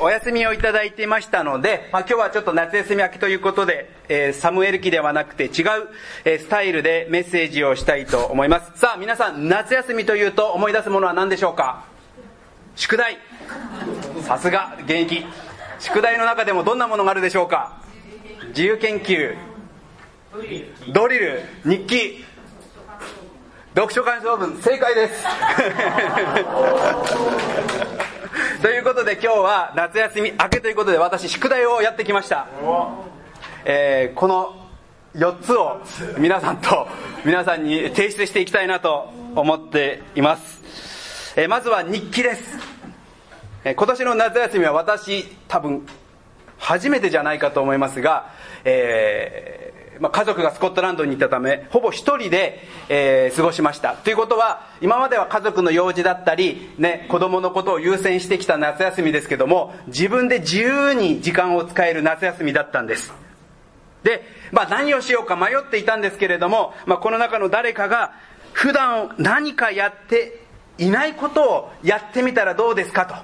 お休みをいただいていましたので、まあ、今日はちょっと夏休み明けということで、えー、サムエル記ではなくて違う、えー、スタイルでメッセージをしたいと思います。さあ皆さん、夏休みというと思い出すものは何でしょうか？宿題。さすが、現役。宿題の中でもどんなものがあるでしょうか？自由研究、ドリル、日記、読書感想文、正解です。ということで今日は夏休み明けということで私宿題をやってきました、えー、この4つを皆さんと皆さんに提出していきたいなと思っています、えー、まずは日記です、えー、今年の夏休みは私多分初めてじゃないかと思いますが、えまあ、家族がスコットランドに行ったためほぼ一人で、えー、過ごしました。ということは今までは家族の用事だったり、ね、子供のことを優先してきた夏休みですけども自分で自由に時間を使える夏休みだったんです。で、まあ、何をしようか迷っていたんですけれども、まあ、この中の誰かが普段何かやっていないことをやってみたらどうですかと。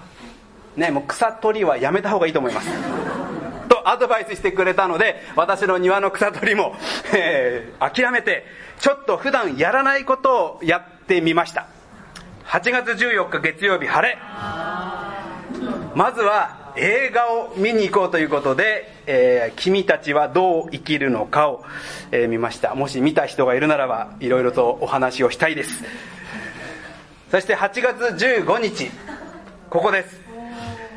ねもう草取りはやめた方がいいと思います。とアドバイスしてくれたので私の庭の草取りも、えー、諦めてちょっと普段やらないことをやってみました。8月14日月曜日晴れ。まずは映画を見に行こうということで、えー、君たちはどう生きるのかを、えー、見ました。もし見た人がいるならばいろいろとお話をしたいです。そして8月15日ここです。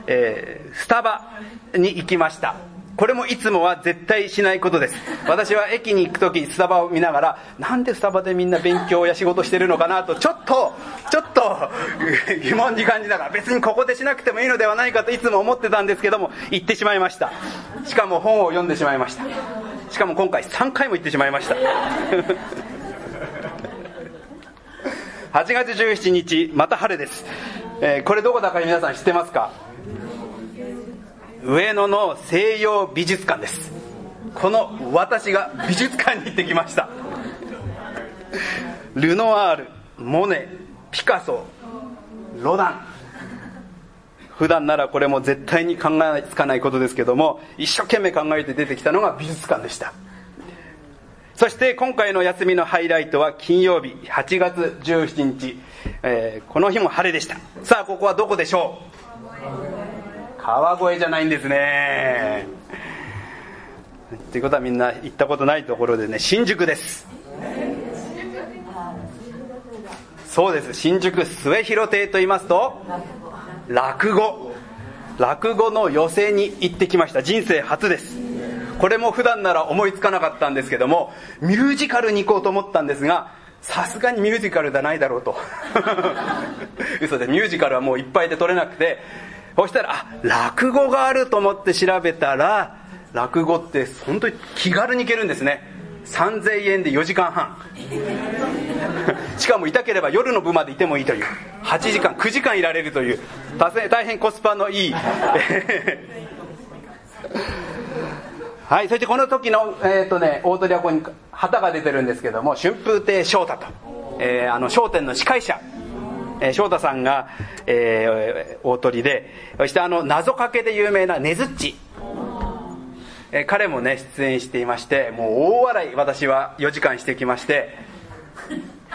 えー、スタバに行きました。これもいつもは絶対しないことです。私は駅に行く時スタバを見ながらなんでスタバでみんな勉強や仕事してるのかなとちょっとちょっと疑問に感じながら別にここでしなくてもいいのではないかといつも思ってたんですけども行ってしまいました。しかも本を読んでしまいました。しかも今回3回も行ってしまいました。8月17日また晴れです、えー、これどこだか皆さん知ってますか？上野の西洋美術館です。この私が美術館に行ってきました。ルノワールモネピカソロダン。普段ならこれも絶対に考えつかないことですけども一生懸命考えて出てきたのが美術館でした。そして今回の休みのハイライトは金曜日8月17日、えー、この日も晴れでした。さあここはどこでしょう？川越じゃないんですね。ということはみんな行ったことないところでね新宿です。そうです。新宿末広亭と言いますと落語。落語の寄席に行ってきました。人生初です。これも普段なら思いつかなかったんですけどもミュージカルに行こうと思ったんですがさすがにミュージカルじゃないだろうと。嘘でミュージカルはもういっぱいで撮れなくてそしたらあ落語があると思って調べたら落語って本当に気軽に行けるんですね。3000円で4時間半。しかもいたければ夜の部までいてもいいという。8時間9時間いられるという。大変コスパのいい。はいそしてこの時のえっ、ー、とね大鳥はここに旗が出てるんですけども春風亭昇太と、えー、あの『笑点』の司会者。えー、翔太さんが、えー、大鳥でそしてあの謎かけで有名なねずっち、えー、彼もね出演していましてもう大笑い私は4時間してきまして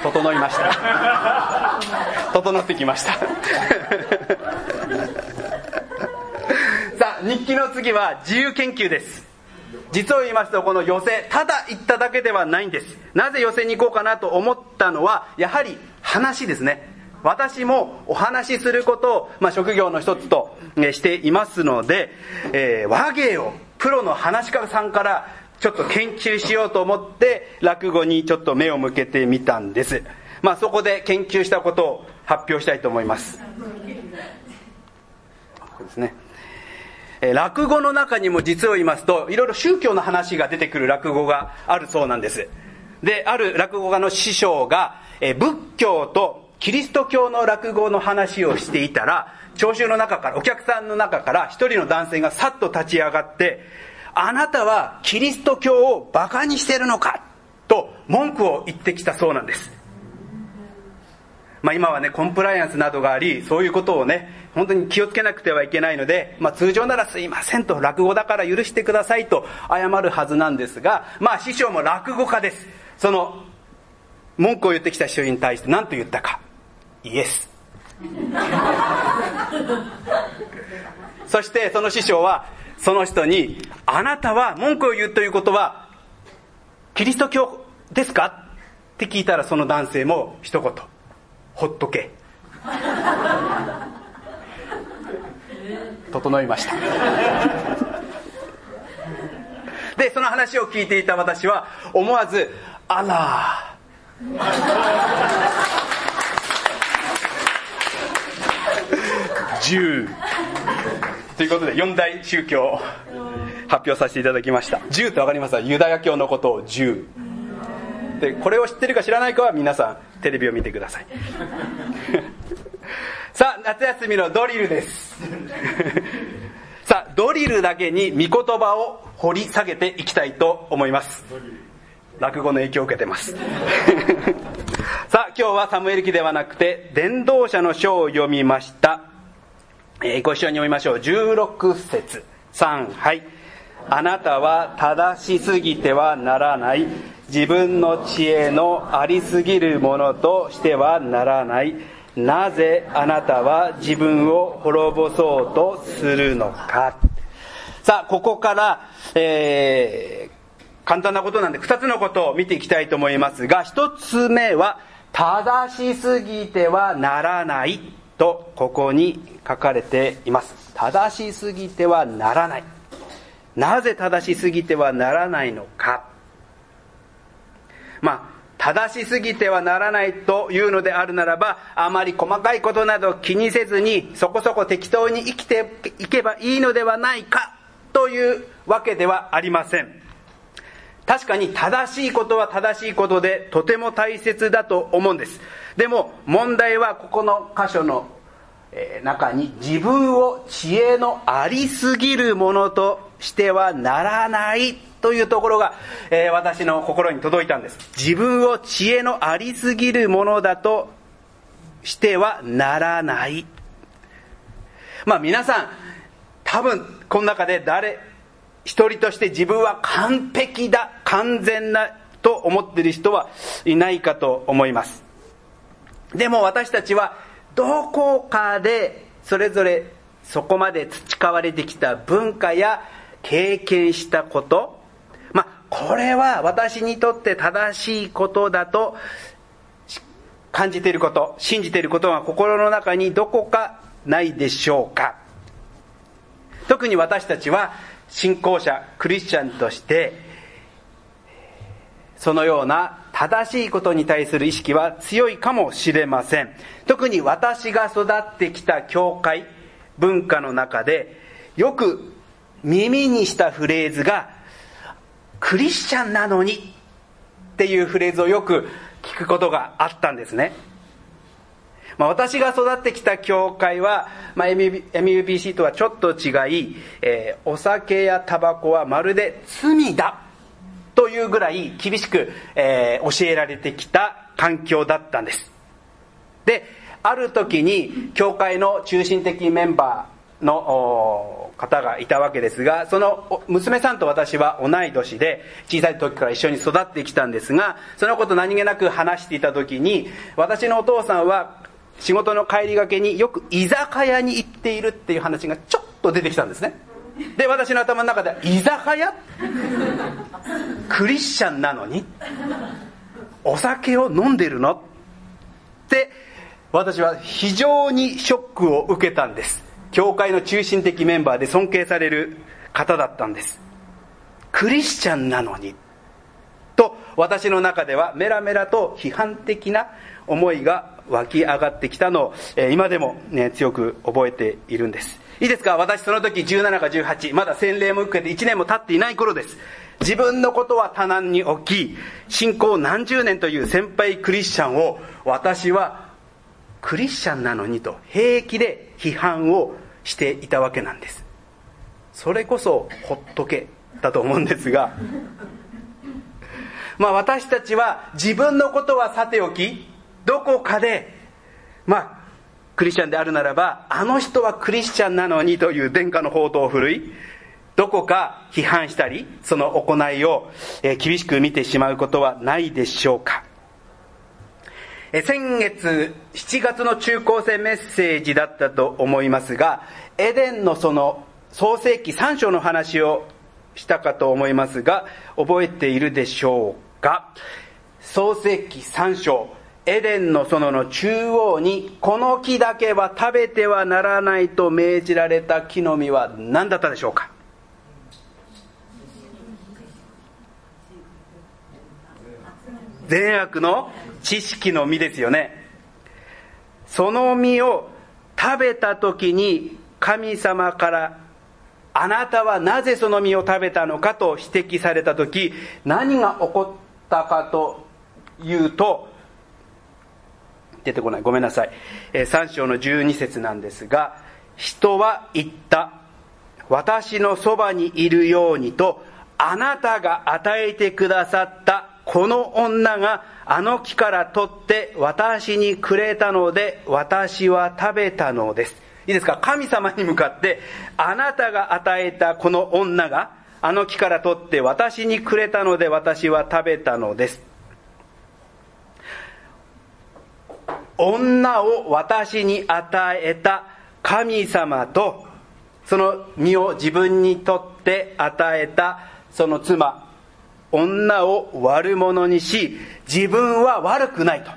整いました。整ってきました。さあ日記の次は自由研究です。実を言いますとこの寄席ただ行っただけではないんです。なぜ寄席に行こうかなと思ったのはやはり話ですね私もお話しすることを、まあ、職業の一つとしていますので、えー、和芸をプロの話し家さんからちょっと研究しようと思って落語にちょっと目を向けてみたんです。まあ、そこで研究したことを発表したいと思います。そうですね。え落語の中にも実を言いますといろいろ宗教の話が出てくる落語があるそうなんですである落語家の師匠がえ仏教とキリスト教の落語の話をしていたら、聴衆の中から、お客さんの中から一人の男性がさっと立ち上がって、あなたはキリスト教を馬鹿にしてるのかと文句を言ってきたそうなんです。まあ、今はねコンプライアンスなどがありそういうことをね本当に気をつけなくてはいけないので、まあ、通常ならすいませんと落語だから許してくださいと謝るはずなんですがまあ師匠も落語家ですその文句を言ってきた人に対して何と言ったかイエスそしてその師匠はその人に「あなたは文句を言うということはキリスト教ですか?」って聞いたらその男性も一言「ほっとけ」整いました でその話を聞いていた私は思わず「あら」10ということで四大宗教発表させていただきました。10って分かりますかユダヤ教のことを10でこれを知ってるか知らないかは皆さんテレビを見てください。さあ夏休みのドリルです。さあドリルだけに御言葉を掘り下げていきたいと思います。落語の影響を受けてます。さあ今日はサムエル記ではなくて伝道者の書を読みました。えー、ご一緒に読みましょう。16節。3はい。あなたは正しすぎてはならない。自分の知恵のありすぎるものとしてはならない。なぜあなたは自分を滅ぼそうとするのか。さあここから、えー、簡単なことなんで2つのことを見ていきたいと思いますが1つ目は正しすぎてはならない。とここに書かれています。正しすぎてはならない。なぜ正しすぎてはならないのか。まあ正しすぎてはならないというのであるならばあまり細かいことなど気にせずにそこそこ適当に生きていけばいいのではないかというわけではありません。確かに正しいことは正しいことでとても大切だと思うんです。でも問題はここの箇所の中に自分を知恵のありすぎるものとしてはならないというところが、え私の心に届いたんです。自分を知恵のありすぎるものだとしてはならない。まあ皆さん多分この中で誰一人として自分は完璧だ完全だと思っている人はいないかと思います。でも私たちはどこかでそれぞれそこまで培われてきた文化や経験したことまあこれは私にとって正しいことだと感じていること信じていることが心の中にどこかないでしょうか。特に私たちは信仰者クリスチャンとしてそのような正しいことに対する意識は強いかもしれません。特に私が育ってきた教会文化の中でよく耳にしたフレーズがクリスチャンなのにっていうフレーズをよく聞くことがあったんですね。まあ、私が育ってきた教会は、まあ、MUBC とはちょっと違い、えー、お酒やタバコはまるで罪だというぐらい厳しく、えー、教えられてきた環境だったんです。である時に教会の中心的メンバーの方がいたわけですがその娘さんと私は同い年で小さい時から一緒に育ってきたんですがそのこと何気なく話していた時に私のお父さんは仕事の帰りがけによく居酒屋に行っているっていう話がちょっと出てきたんですね。で私の頭の中で居酒屋？クリスチャンなのに？お酒を飲んでるの？って私は非常にショックを受けたんです。教会の中心的メンバーで尊敬される方だったんです。クリスチャンなのに。私の中ではメラメラと批判的な思いが湧き上がってきたのを、今でも、ね、強く覚えているんです。いいですか？私その時17か18まだ洗礼も受けて1年も経っていない頃です。自分のことは多難に置き信仰何十年という先輩クリスチャンを私はクリスチャンなのにと平気で批判をしていたわけなんです。それこそほっとけだと思うんですがまあ私たちは自分のことはさておきどこかでまあクリスチャンであるならばあの人はクリスチャンなのにという殿下の宝刀を振るいどこか批判したりその行いを厳しく見てしまうことはないでしょうか。え先月7月の中高生メッセージだったと思いますがエデンのその創世記3章の話をしたかと思いますが覚えているでしょうか？創世記3章。エデンの園の中央にこの木だけは食べてはならないと命じられた木の実は何だったでしょうか？善悪の知識の実ですよね。その実を食べた時に神様からあなたはなぜその実を食べたのかと指摘された時何が起こったかというと出てこない。ごめんなさい、え3章の12節なんですが人は言った私のそばにいるようにとあなたが与えてくださったこの女があの木から取って私にくれたので私は食べたのです。いいですか？神様に向かってあなたが与えたこの女があの木から取って私にくれたので私は食べたのです。女を私に与えた神様とその身を自分にとって与えたその妻女を悪者にし自分は悪くないと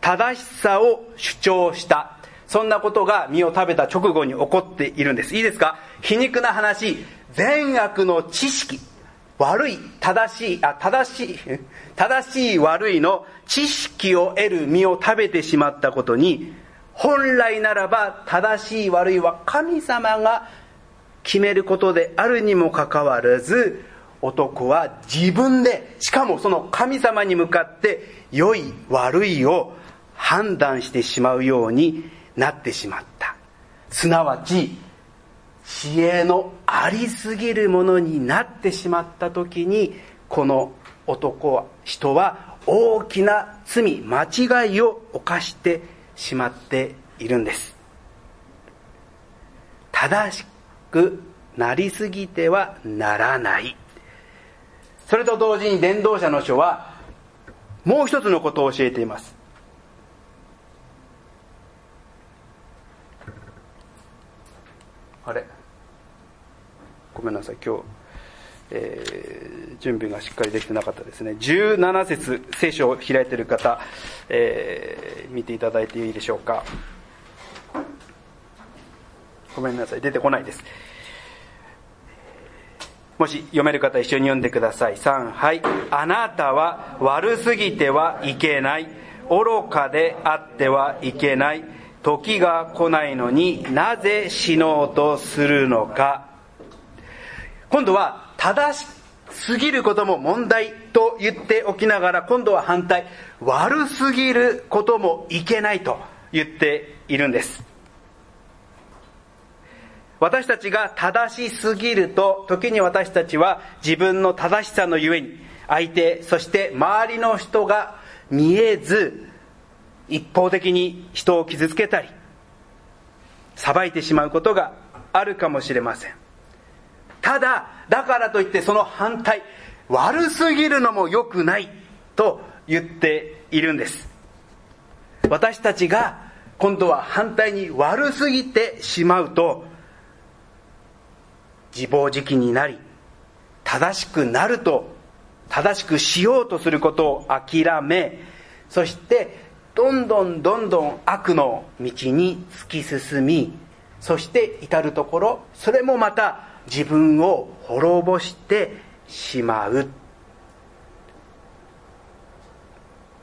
正しさを主張した。そんなことが身を食べた直後に起こっているんです。いいですか？皮肉な話。善悪の知識。悪い正しいあ正しい 正しい悪いの知識を得る身を食べてしまったことに本来ならば正しい悪いは神様が決めることであるにもかかわらず男は自分でしかもその神様に向かって良い悪いを判断してしまうようになってしまった。すなわち知恵のありすぎるものになってしまった時にこの男は人は大きな罪間違いを犯してしまっているんです。正しくなりすぎてはならない。それと同時に伝道者の書はもう一つのことを教えています。ごめんなさい今日、えー、準備がしっかりできてなかったですね17節聖書を開いている方、えー、見ていただいていいでしょうかごめんなさい出てこないですもし読める方一緒に読んでください。3、はい。あなたは悪すぎてはいけない。愚かであってはいけない。時が来ないのになぜ死のうとするのか。今度は正しすぎることも問題と言っておきながら今度は反対。悪すぎることもいけないと言っているんです。私たちが正しすぎると、時に私たちは自分の正しさのゆえに、相手、そして周りの人が見えず、一方的に人を傷つけたり、裁いてしまうことがあるかもしれません。ただ、だからといってその反対、悪すぎるのも良くないと言っているんです。私たちが今度は反対に悪すぎてしまうと、自暴自棄になり正しくなると正しくしようとすることを諦めそしてどんどんどんどん悪の道に突き進みそして至る所それもまた自分を滅ぼしてしまう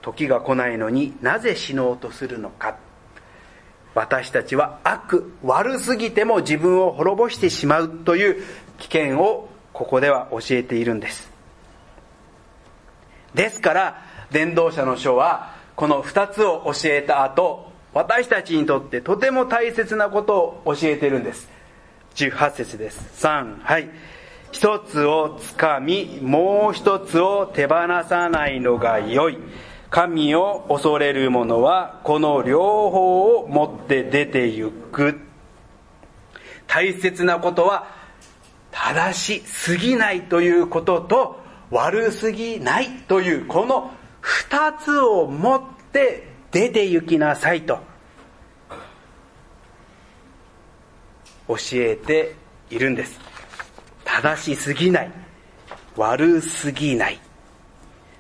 時が来ないのになぜ死のうとするのか私たちは悪、悪すぎても自分を滅ぼしてしまうという危険をここでは教えているんです。ですから、伝道者の書はこの二つを教えた後、私たちにとってとても大切なことを教えているんです。18節です。3、はい。一つをつかみ、もう一つを手放さないのが良い。神を恐れる者はこの両方を持って出て行く大切なことは正しすぎないということと悪すぎないというこの二つを持って出て行きなさいと教えているんです。正しすぎない。悪すぎない。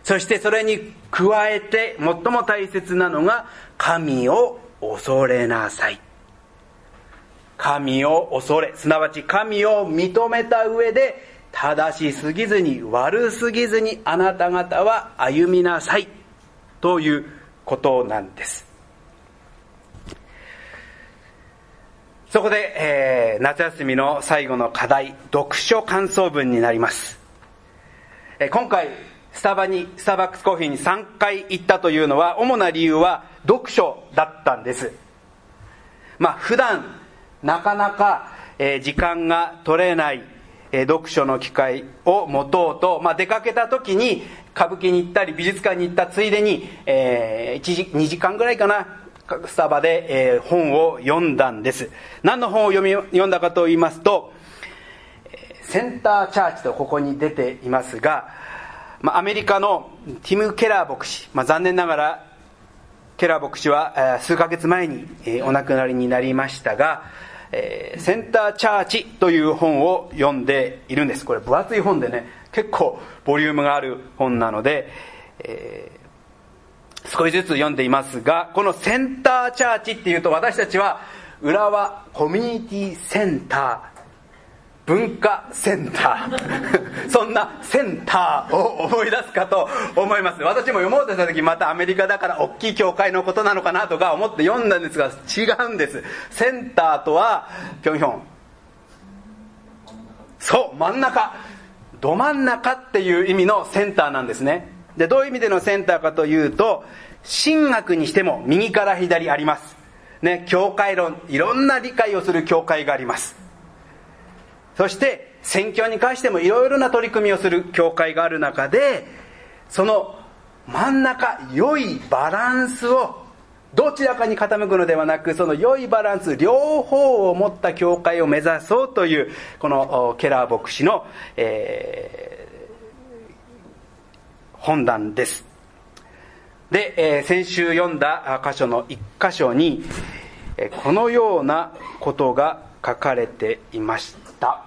そしてそれに加えて最も大切なのが神を恐れなさい。神を恐れ。すなわち神を認めた上で正しすぎずに悪すぎずにあなた方は歩みなさい。ということなんです。そこで、えー、夏休みの最後の課題読書感想文になります、えー、今回スタバにスターバックスコーヒーに3回行ったというのは主な理由は読書だったんです。まあ普段なかなか、えー、時間が取れない、えー、読書の機会を持とうと、まあ、出かけた時に歌舞伎に行ったり美術館に行ったついでに、えー、1時2時間ぐらいかなスタバで、えー、本を読んだんです何の本を読み読んだかと言いますとセンターチャーチとここに出ていますが、まあ、アメリカのティム・ケラー牧師、まあ、残念ながらケラー牧師は数ヶ月前にお亡くなりになりましたがえー、センターチャーチという本を読んでいるんです。これ分厚い本でね、結構ボリュームがある本なので、えー、少しずつ読んでいますが、このセンターチャーチっていうと私たちは、浦和コミュニティセンター文化センター。そんなセンターを思い出すかと思います私も読もうとした時またアメリカだから大きい教会のことなのかなとか思って読んだんですが違うんです。センターとはぴょんひょんそう真ん中。ど真ん中っていう意味のセンターなんですね。でどういう意味でのセンターかというと神学にしても右から左あります。ね教会論いろんな理解をする教会があります。そして選挙に関してもいろいろな取り組みをする教会がある中でその真ん中良いバランスをどちらかに傾くのではなくその良いバランス両方を持った教会を目指そうというこのケラー牧師の、えー、本段です。で、え、先週読んだ箇所の一箇所にえこのようなことが書かれていました。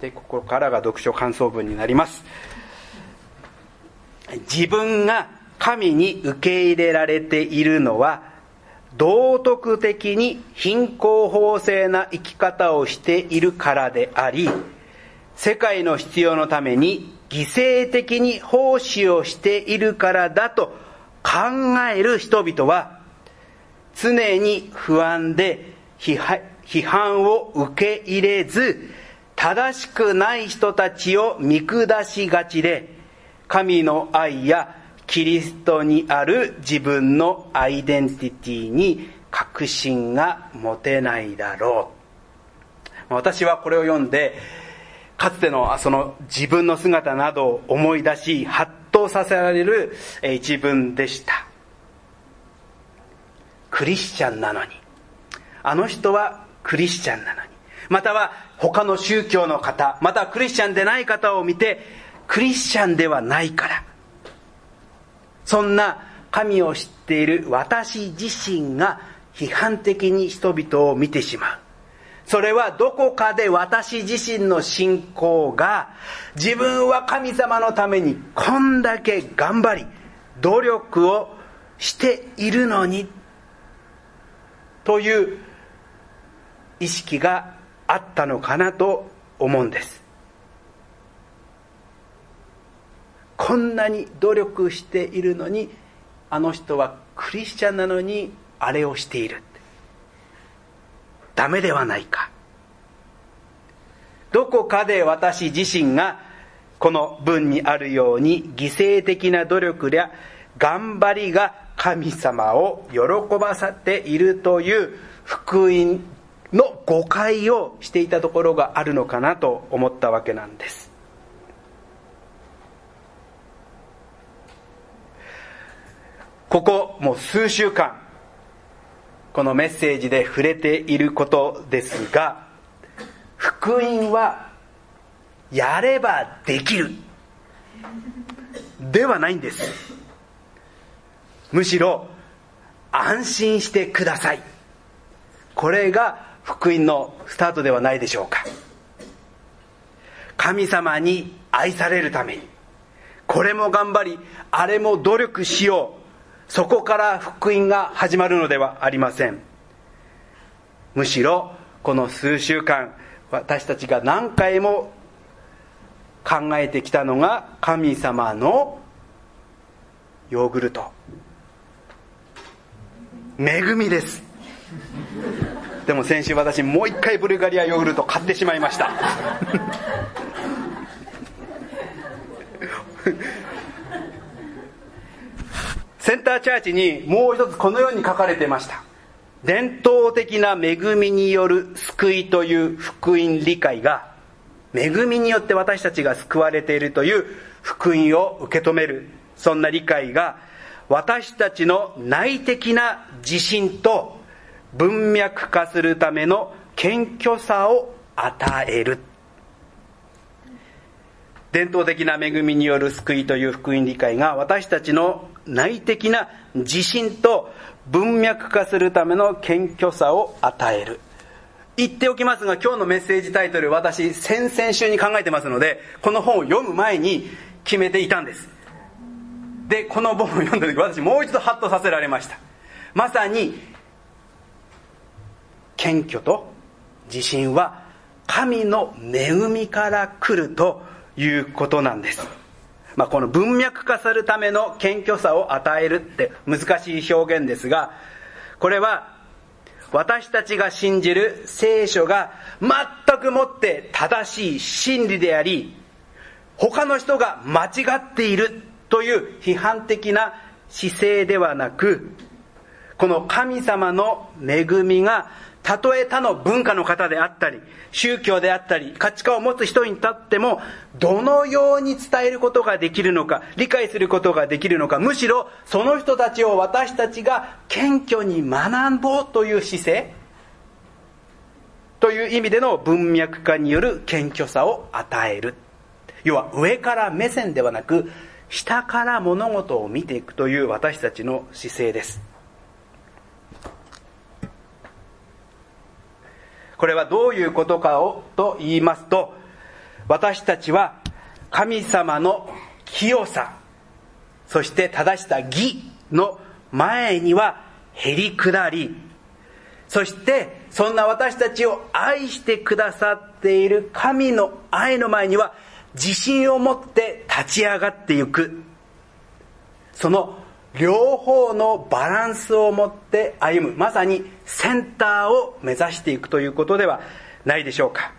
でここからが読書感想文になります。自分が神に受け入れられているのは道徳的に貧困法制な生き方をしているからであり世界の必要のために犠牲的に奉仕をしているからだと考える人々は常に不安で批判を受け入れず正しくない人たちを見下しがちで神の愛やキリストにある自分のアイデンティティに確信が持てないだろう。私はこれを読んでかつてのその自分の姿などを思い出しハッとさせられる一文でしたクリスチャンなのにあの人はクリスチャンなのにまたは他の宗教の方、またはクリスチャンでない方を見て、クリスチャンではないから。そんな神を知っている私自身が批判的に人々を見てしまう。それはどこかで私自身の信仰が自分は神様のためにこんだけ頑張り努力をしているのにという意識があったのかなと思うんです。こんなに努力しているのにあの人はクリスチャンなのにあれをしている。ダメではないか。どこかで私自身がこの文にあるように犠牲的な努力や頑張りが神様を喜ばせているという福音の誤解をしていたところがあるのかなと思ったわけなんです。ここもう数週間このメッセージで触れていることですが福音はやればできる。ではないんです。むしろ安心してください。これが福音のスタートではないでしょうか。神様に愛されるためにこれも頑張りあれも努力しよう。そこから福音が始まるのではありません。むしろこの数週間私たちが何回も考えてきたのが神様のヨーグルト。恵みです。でも先週私もう一回ブルガリアヨーグルト買ってしまいましたセンターチャーチにもう一つこのように書かれてました。伝統的な恵みによる救いという福音理解が恵みによって私たちが救われているという福音を受け止めるそんな理解が私たちの内的な自信と文脈化するための謙虚さを与える。伝統的な恵みによる救いという福音理解が私たちの内的な自信と文脈化するための謙虚さを与える。言っておきますが今日のメッセージタイトル私先々週に考えてますのでこの本を読む前に決めていたんです。でこの本を読んだ時私もう一度ハッとさせられました。まさに謙虚と自信は神の恵みから来るということなんです。まあ、この文脈化するための謙虚さを与えるって難しい表現ですがこれは私たちが信じる聖書が全くもって正しい真理であり他の人が間違っているという批判的な姿勢ではなくこの神様の恵みがたとえ他の文化の方であったり宗教であったり価値観を持つ人にとってもどのように伝えることができるのか理解することができるのかむしろその人たちを私たちが謙虚に学ぼうという姿勢という意味での文脈化による謙虚さを与える。要は上から目線ではなく下から物事を見ていくという私たちの姿勢です。これはどういうことかをと言いますと私たちは神様の清さそして正した義の前にはへり下りそしてそんな私たちを愛してくださっている神の愛の前には自信を持って立ち上がっていく。その両方のバランスを持って歩む。まさにセンターを目指していくということではないでしょうか。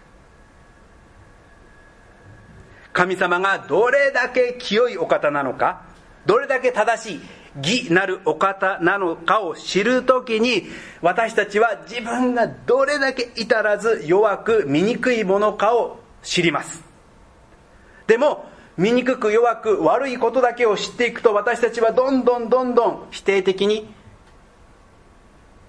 神様がどれだけ清いお方なのかどれだけ正しい義なるお方なのかを知るときに私たちは自分がどれだけ至らず弱く醜いものかを知ります。でも醜く弱く悪いことだけを知っていくと私たちはどんどんどんどん否定的に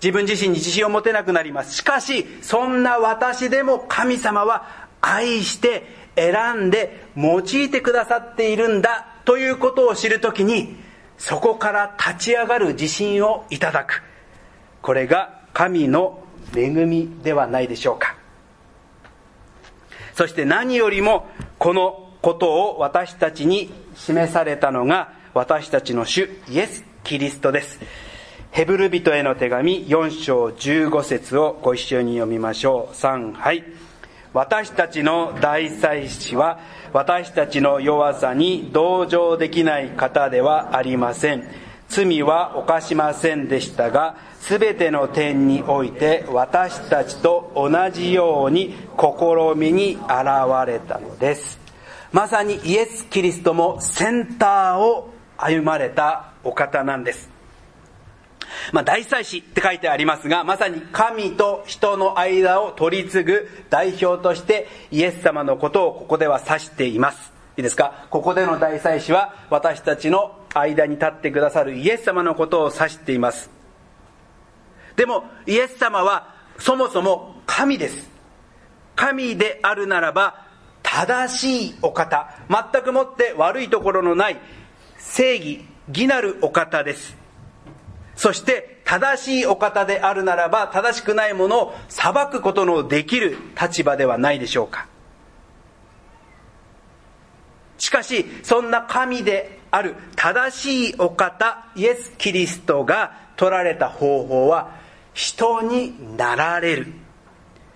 自分自身に自信を持てなくなります。しかしそんな私でも神様は愛して選んで用いてくださっているんだということを知るときにそこから立ち上がる自信をいただく。これが神の恵みではないでしょうか。そして何よりもこのことを私たちに示されたのが私たちの主イエス・キリストです。ヘブル人への手紙4章15節をご一緒に読みましょう。3、はい。私たちの大祭司は私たちの弱さに同情できない方ではありません。罪は犯しませんでしたが、すべての点において私たちと同じように試みに現れたのです。まさにイエス・キリストもセンターを歩まれたお方なんです。まあ、大祭司って書いてありますが、まさに神と人の間を取り継ぐ代表としてイエス様のことをここでは指しています。いいですか？ここでの大祭司は私たちの間に立ってくださるイエス様のことを指していますでもイエス様はそもそも神です神であるならば正しいお方全くもって悪いところのない正義義なるお方です。そして正しいお方であるならば正しくないものを裁くことのできる立場ではないでしょうか。しかしそんな神である正しいお方イエス・キリストが取られた方法は人になられる。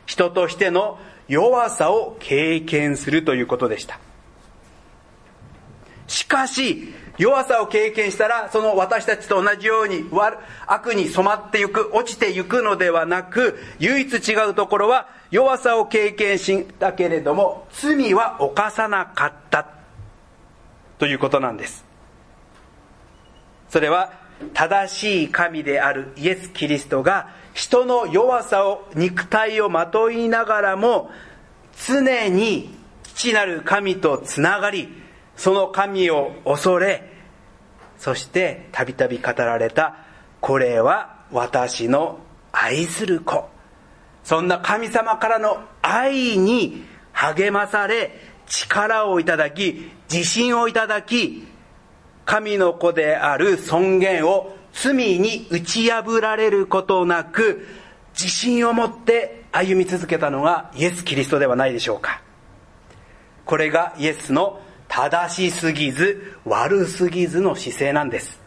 人としての弱さを経験するということでした。しかし弱さを経験したらその私たちと同じように悪に染まってゆく落ちてゆくのではなく唯一違うところは弱さを経験したけれども罪は犯さなかったということなんです。それは正しい神であるイエス・キリストが人の弱さを肉体をまといながらも常に父なる神とつながりその神を恐れそしてたびたび語られたこれは私の愛する子。そんな神様からの愛に励まされ力をいただき自信をいただき神の子である尊厳を罪に打ち破られることなく自信を持って歩み続けたのがイエス・キリストではないでしょうか。これがイエスの正しすぎず悪すぎずの姿勢なんです。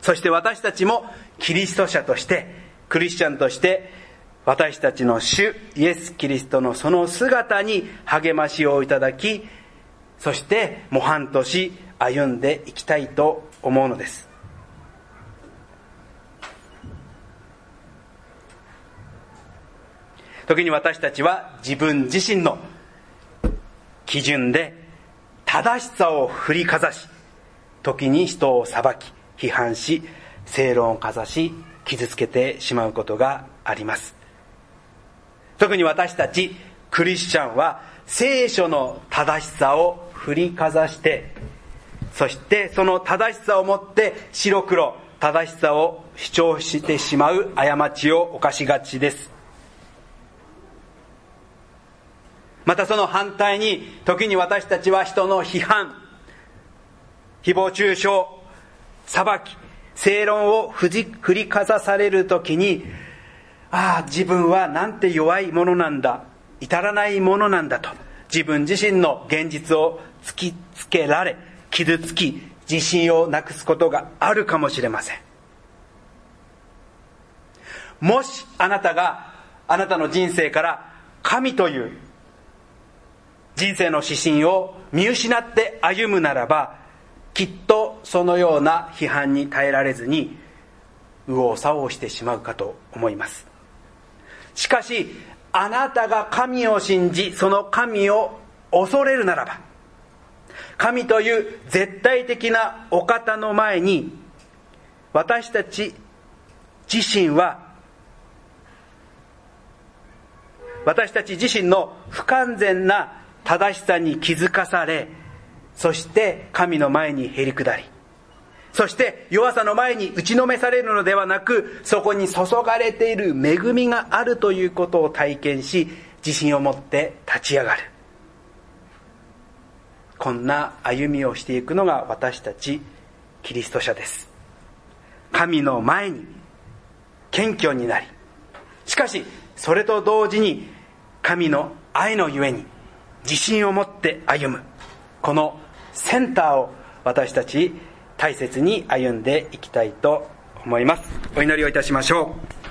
そして私たちもキリスト者としてクリスチャンとして私たちの主イエス・キリストのその姿に励ましをいただきそして模範とし歩んでいきたいと思うのです。時に私たちは自分自身の基準で正しさを振りかざし時に人を裁き批判し正論をかざし傷つけてしまうことがあります。特に私たちクリスチャンは聖書の正しさを振りかざしてそしてその正しさをもって白黒正しさを主張してしまう過ちを犯しがちです。またその反対に時に私たちは人の批判誹謗中傷裁き正論を振りかざされる時にああ自分はなんて弱いものなんだ至らないものなんだと自分自身の現実を突きつけられ傷つき自信をなくすことがあるかもしれません。もしあなたがあなたの人生から神という人生の指針を見失って歩むならばきっとそのような批判に耐えられずに右往左往してしまうかと思います。しかしあなたが神を信じその神を恐れるならば神という絶対的なお方の前に私たち自身は私たち自身の不完全な正しさに気づかされそして神の前にへり下り。そして弱さの前に打ちのめされるのではなくそこに注がれている恵みがあるということを体験し自信を持って立ち上がる。こんな歩みをしていくのが私たちキリスト者です。神の前に謙虚になり。しかしそれと同時に神の愛のゆえに自信を持って歩む。このセンターを私たち大切に歩んでいきたいと思います。お祈りをいたしましょう。